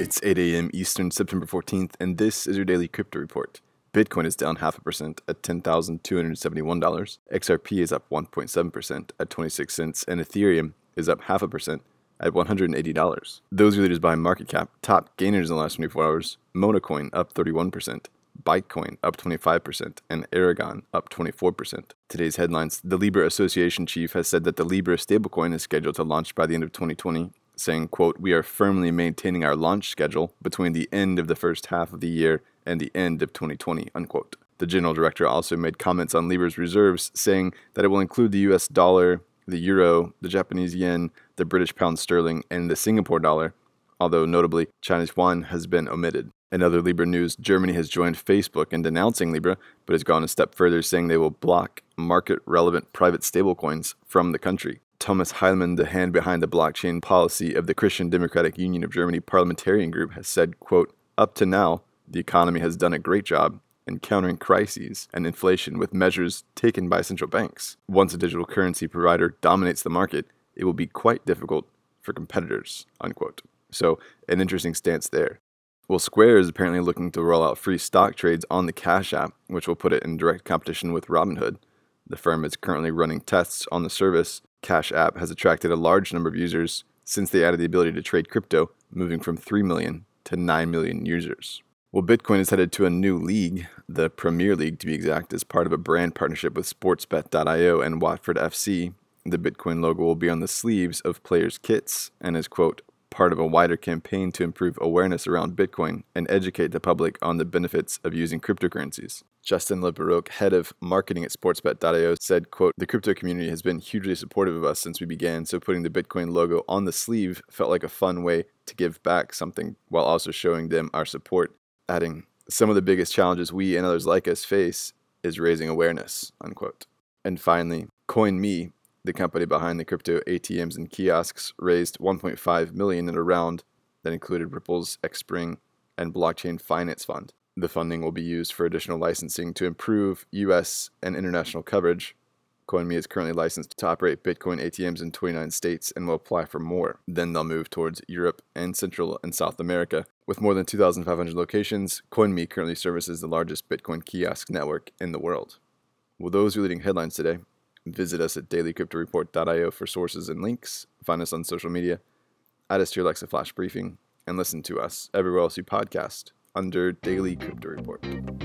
It's 8 a.m. Eastern, September 14th, and this is your daily crypto report. Bitcoin is down half a percent at $10,271. XRP is up 1.7% at 26 cents, and Ethereum is up half a percent at $180. Those are leaders by market cap. Top gainers in the last 24 hours Monacoin up 31%, Bytecoin up 25%, and Aragon up 24%. Today's headlines The Libra Association chief has said that the Libra stablecoin is scheduled to launch by the end of 2020 saying, quote, We are firmly maintaining our launch schedule between the end of the first half of the year and the end of 2020, unquote. The general director also made comments on Libra's reserves, saying that it will include the US dollar, the euro, the Japanese yen, the British pound sterling, and the Singapore dollar, although notably, Chinese yuan has been omitted. In other Libra news, Germany has joined Facebook in denouncing Libra, but has gone a step further, saying they will block market relevant private stablecoins from the country. Thomas Heilmann, the hand behind the blockchain policy of the Christian Democratic Union of Germany parliamentarian group, has said, quote, Up to now, the economy has done a great job in countering crises and inflation with measures taken by central banks. Once a digital currency provider dominates the market, it will be quite difficult for competitors, unquote. So, an interesting stance there. Well, Square is apparently looking to roll out free stock trades on the Cash app, which will put it in direct competition with Robinhood. The firm is currently running tests on the service Cash App has attracted a large number of users since they added the ability to trade crypto, moving from 3 million to 9 million users. Well, Bitcoin is headed to a new league, the Premier League to be exact, as part of a brand partnership with Sportsbet.io and Watford FC. The Bitcoin logo will be on the sleeves of players' kits and is, quote, part of a wider campaign to improve awareness around Bitcoin and educate the public on the benefits of using cryptocurrencies. Justin LeBaroque, head of marketing at sportsbet.io, said, quote, The crypto community has been hugely supportive of us since we began, so putting the Bitcoin logo on the sleeve felt like a fun way to give back something while also showing them our support. Adding, some of the biggest challenges we and others like us face is raising awareness, unquote. And finally, CoinMe, the company behind the crypto ATMs and kiosks raised 1.5 million in a round that included Ripple's Xpring and Blockchain Finance Fund. The funding will be used for additional licensing to improve US and international coverage. CoinMe is currently licensed to operate Bitcoin ATMs in 29 states and will apply for more. Then they'll move towards Europe and Central and South America. With more than 2,500 locations, CoinMe currently services the largest Bitcoin kiosk network in the world. Well, those are leading headlines today. Visit us at dailycryptoreport.io for sources and links. Find us on social media. Add us to your Alexa Flash briefing and listen to us everywhere else you podcast under Daily Crypto Report.